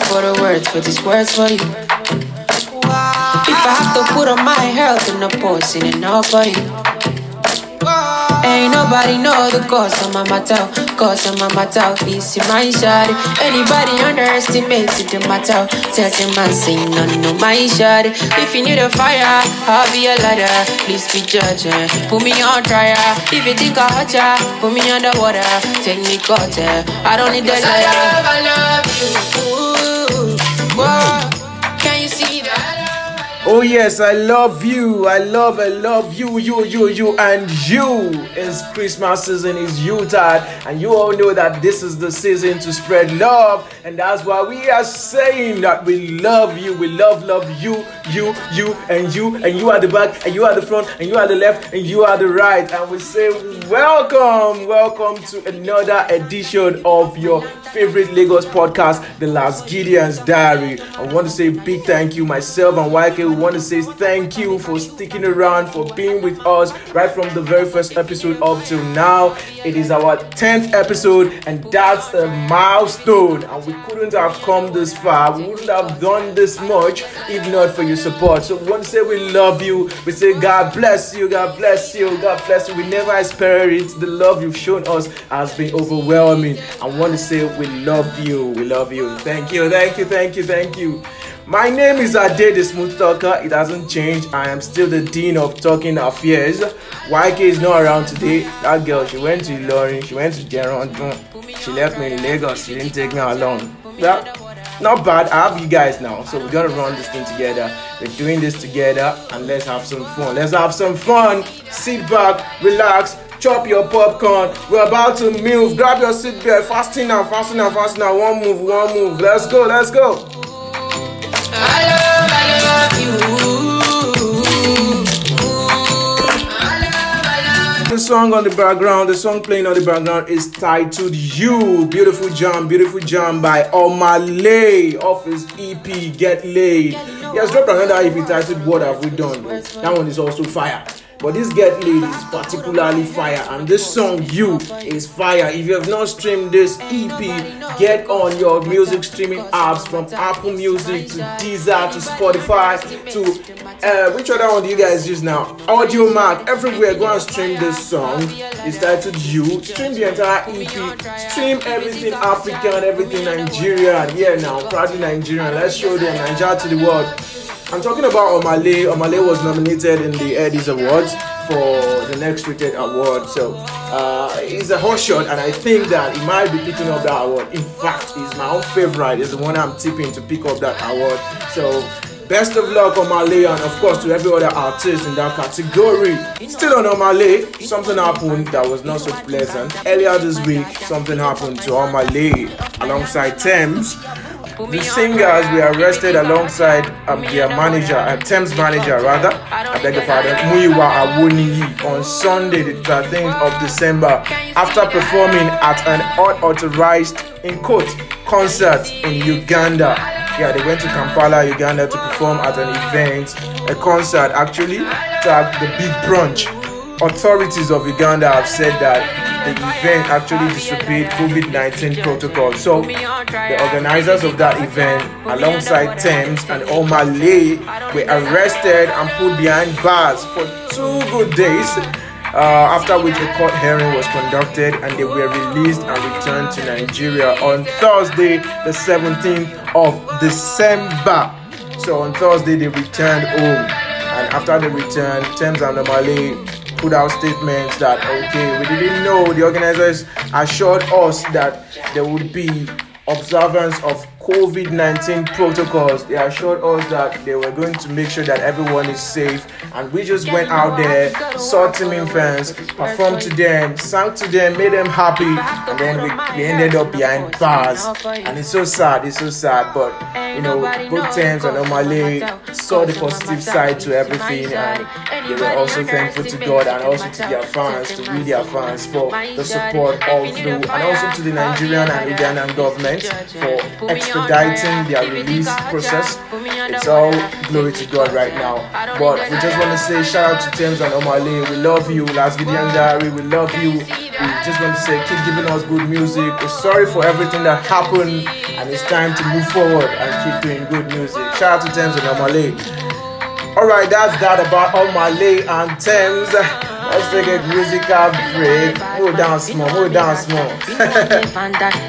for the words, for these words for you. If I have to put on my health post, in enough for you. Ain't nobody know the cause of my matter, cause of my matter. This is my shot. Anybody underestimates it, the matter. Tell them man say no, no, my shot. If you need a fire, I'll be a ladder. Please be judging. Put me on trial. If you think I hurt ya, put me underwater. Take me cutter. I don't need the Cause I love, I love you. Ooh, whoa. Can you see that? Oh yes, I love you. I love, I love you, you, you, you, and you. It's Christmas season, it's you, Yuletide, and you all know that this is the season to spread love, and that's why we are saying that we love you. We love, love you, you, you, and you, and you are the back, and you are the front, and you are the left, and you are the right, and we say welcome, welcome to another edition of your favorite Lagos podcast, The Last Gideon's Diary. I want to say big thank you, myself and YK. We want to say thank you for sticking around, for being with us right from the very first episode up till now. It is our 10th episode, and that's a milestone. And we couldn't have come this far, we wouldn't have done this much if not for your support. So we want to say we love you. We say God bless you, God bless you, God bless you. We never expect it. The love you've shown us has been overwhelming. I want to say we love you, we love you. Thank you, thank you, thank you, thank you. My name is Ade the Smooth Talker. It hasn't changed. I am still the Dean of Talking Affairs. YK is not around today. That girl, she went to Lauren, she went to Gerondon. She left me in Lagos. She didn't take me along. Well, not bad. I have you guys now. So we're gonna run this thing together. We're doing this together and let's have some fun. Let's have some fun. Sit back, relax, chop your popcorn. We're about to move. Grab your seatbelt. Fasten now, fasten now, fasten now. One move, one move. Let's go, let's go. Song on the background, the song playing on the background is titled You. Beautiful jam, beautiful jam by Omah Lay off his EP Get Layd. He has dropped another EP titled What Have We Done? That one is also fire. But this Get Layd is particularly fire, and this song You is fire. If you have not streamed this EP, get on your music streaming apps from Apple Music to Deezer to Spotify to uh, which other one do you guys use now? Audiomack, everywhere. Go and stream this song. It's titled You. Stream the entire EP. Stream everything African, everything Nigerian. Yeah, now proudly Nigerian. Let's show them Nigeria to the world. I'm talking about Omah Lay. Omale was nominated in the Headies Awards for the Next Rated Award. So uh, he's a hot shot, and I think that he might be picking up that award. In fact, he's my own favorite. He's the one I'm tipping to pick up that award. So best of luck, Omah Lay, and of course to every other artist in that category. Still on Omah Lay, something happened that was not so pleasant. Earlier this week, something happened to Omah Lay alongside Tems. The singers were arrested alongside um, their manager, uh, Tems manager rather, I beg your pardon, Muyiwa Awoniyi on Sunday the 13th of December after performing at an unauthorized, in quote, concert in Uganda. Yeah, they went to Kampala, Uganda to perform at an event, a concert actually, tagged the Big Brunch. Authorities of Uganda have said that the event actually disobeyed COVID 19 protocols. So, the organizers of that event, alongside Tems and Omah Lay, were arrested and put behind bars for two good days. Uh, after which a court hearing was conducted and they were released and returned to Nigeria on Thursday, the 17th of December. So on Thursday they returned home, and after the return, Tems and Omar Omah Lay put out statements that okay, we didn't know. The organizers assured us that there would be observance of COVID 19 protocols. They assured us that they were going to make sure that everyone is safe, and we just went out there, saw Timmy fans, performed to them, sang to them, made them happy, and then we, we ended up behind bars. And it's so sad, it's so sad, but you know, both Tems and Omah Lay saw the positive side to everything, and they were also thankful to God and also to their fans, to we their fans for the support all through, and also to the Nigerian and Ugandan government for expediting their release process. It's all glory to God right now. But we just want to say shout out to Tems and Omah Lay. We love you. Last Gideon Diary, we love you. We just want to say keep giving us good music. We're sorry for everything that happened and it's time to move forward and keep doing good music. Shout out to Tems and Omah Lay. Alright, that's that about Omah Lay and Tems. Let's take a musical break. Move down small, move down small.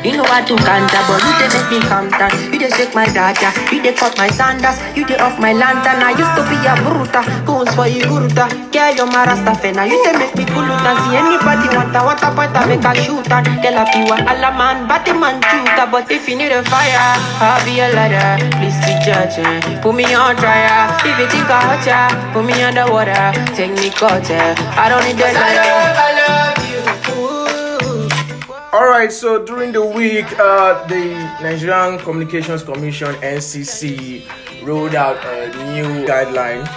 you know what to canter, but you dey make me counter. You dey shake my data, you dey cut my sandals, you dey off my lantern. I used to be a bruta, goons for you guruta. Girl, you're my rasta fena, you dey make me kuluta. See anybody want a water point, I make a shooter. Girl, I feel a alla man, batty man shooter. But if you need a fire, I'll be a ladder. Please be judging, put me on trial. If you think I hurt ya, put me underwater, take me cutter. I don't need the All right, so during the week, uh, the Nigerian Communications Commission (NCC) rolled out a new guideline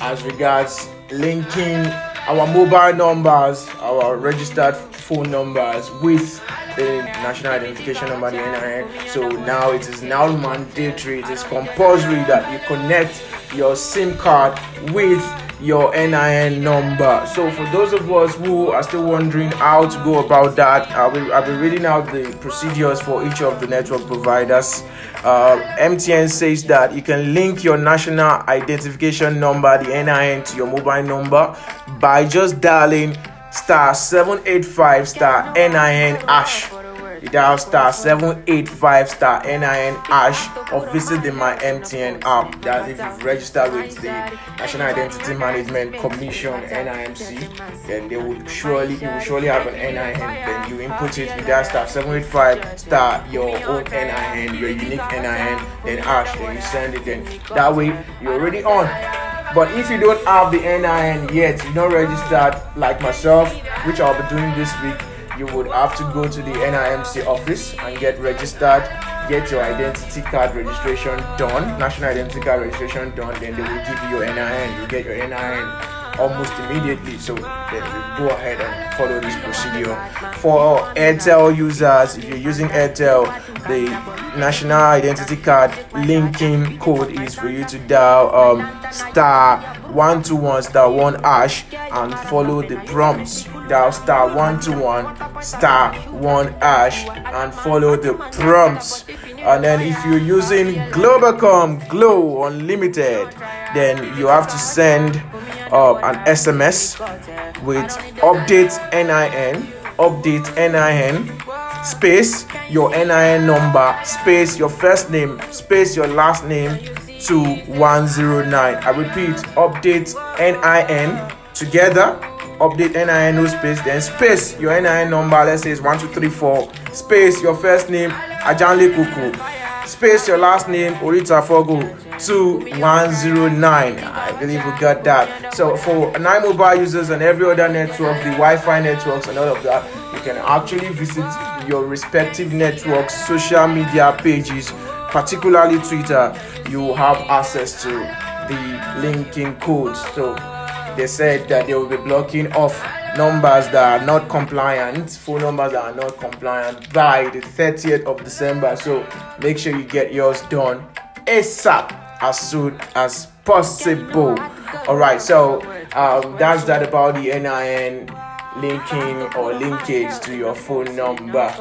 as regards linking our mobile numbers, our registered phone numbers with the national identification number, the NIN. So now it is now mandatory, it is compulsory that you connect your SIM card with your NIN number. So for those of us who are still wondering how to go about that, I'll be, I'll be reading out the procedures for each of the network providers. Uh, MTN says that you can link your national identification number, the NIN, to your mobile number by just dialing star 785 star NIN ash you dial star 785 star NIN ash or visit the My MTN app. That's if you've registered with the National Identity Management Commission NIMC, then they will surely you will surely have an NIN. Then you input it, you dial star 785 star your own NIN, your unique NIN, then ash, then you send it, then that way you're already on. But if you don't have the NIN yet, you're not registered like myself, which I'll be doing this week you would have to go to the NIMC office and get registered, get your identity card registration done, national identity card registration done, then they will give you your NIN. You get your NIN almost immediately. So then you go ahead and follow this procedure. For Airtel users, if you're using Airtel, the national identity card linking code is for you to dial um, star 121 star 1 ash and follow the prompts dial star 121 star 1 ash and follow the prompts. And then if you're using globacom Glo unlimited then you have to send uh, an sms with update nin update nin space your nin number space your first name space your last name to 109 i repeat update nin together update NIN no space, then space your NIN number, let's say it's 1234, space your first name, Ajanle Kuku, space your last name, Orita Fogo, 2109. I believe we got that. So for nine mobile users and every other network, the Wi-Fi networks and all of that, you can actually visit your respective networks, social media pages, particularly Twitter. You have access to the linking codes. So they said that they will be blocking off numbers that are not compliant, phone numbers that are not compliant by the 30th of December. So make sure you get yours done ASAP as soon as possible. All right, so um, that's that about the NIN linking or linkage to your phone number.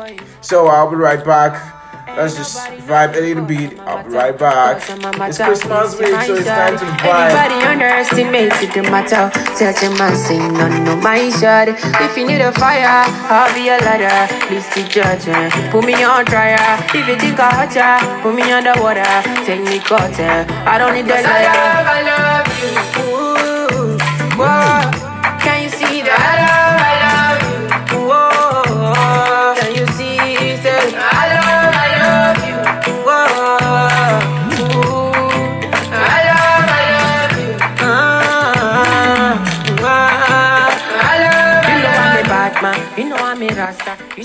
So I'll be right back. Let's just vibe a the beat. I'll be right back. It's Christmas week, so it's time to vibe. Everybody underestimates it, the matter. Tell them I say no, no, my shot. If you need a fire, I'll be a ladder. Please be judging. Put me on trial. If you think I hurt ya, put me underwater. Take me cutter. I don't need the liar.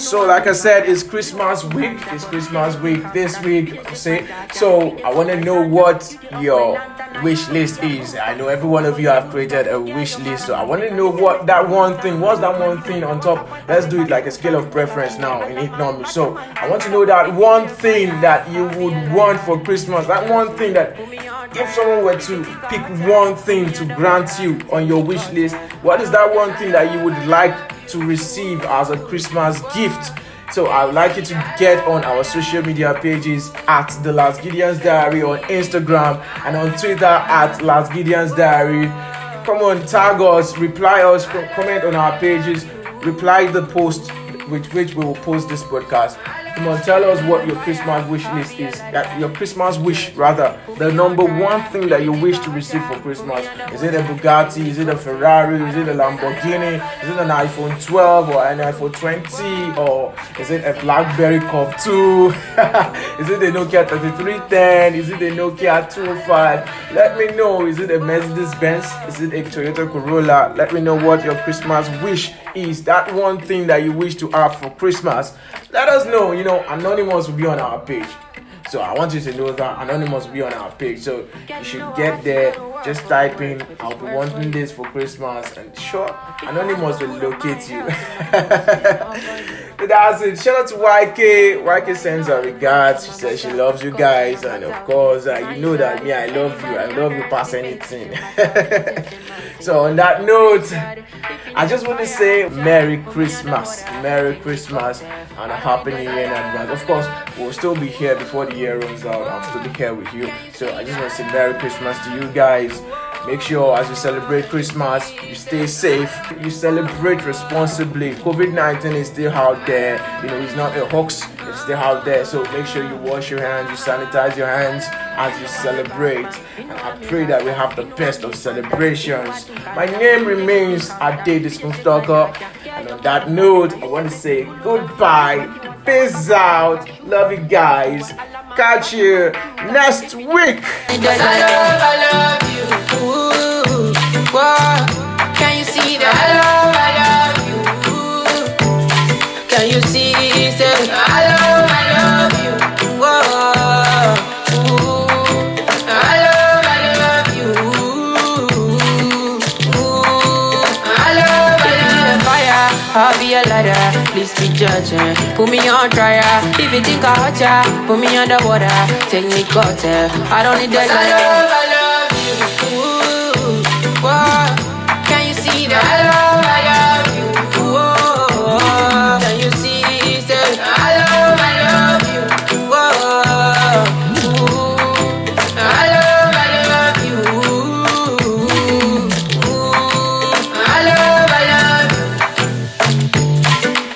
So, like I said, it's Christmas week. It's Christmas week this week. Say so. I want to know what your wish list is. I know every one of you have created a wish list, so I want to know what that one thing. was. that one thing on top? Let's do it like a scale of preference now in economics. So I want to know that one thing that you would want for Christmas. That one thing that if someone were to pick one thing to grant you on your wish list, what is that one thing that you would like to receive as a Christmas gift? So I would like you to get on our social media pages at the Last Gideon's Diary on Instagram and on Twitter at Last Gideon's Diary. Come on, tag us, reply us, comment on our pages, reply the post with which we will post this podcast. Come on, tell us what your Christmas wish list is. That your Christmas wish, rather, the number one thing that you wish to receive for Christmas. Is it a Bugatti? Is it a Ferrari? Is it a Lamborghini? Is it an iPhone 12 or an iPhone 20? Or is it a BlackBerry Curve 2? is it a Nokia 3310? Is it a Nokia 205? Let me know. Is it a Mercedes Benz? Is it a Toyota Corolla? Let me know what your Christmas wish is. That one thing that you wish to have for Christmas. Let us know. You know, Anonymous will be on our page. So I want you to know that Anonymous will be on our page. So you should get there. Just type in I'll be wanting this for Christmas and sure Anonymous will locate you. That's it. Shout out to YK. YK sends her regards. She says she loves you guys, and of course, uh, you know that me, I love you. I love you past anything. so on that note, I just want to say Merry Christmas, Merry Christmas, and a Happy New Year in advance. Of course, we'll still be here before the year runs out. I'll still be here with you. So I just want to say Merry Christmas to you guys. Make sure as you celebrate Christmas, you stay safe, you celebrate responsibly. COVID 19 is still out there, you know, it's not a hoax, it's still out there. So make sure you wash your hands, you sanitize your hands as you celebrate. And I pray that we have the best of celebrations. My name remains Ade the Smooth Talker. And on that note, I want to say goodbye, peace out, love you guys. Catch you next week. Whoa. Can you see that? I love, I love you. Can you see? Say, I love, I love you. Whoa. Ooh. I love, I love you. Ooh. I love, I love fire. I'll be a lighter. Please be judging. Put me on trial. If you think I hurt ya, put me underwater. Take me cutter. I don't need that. I love, I love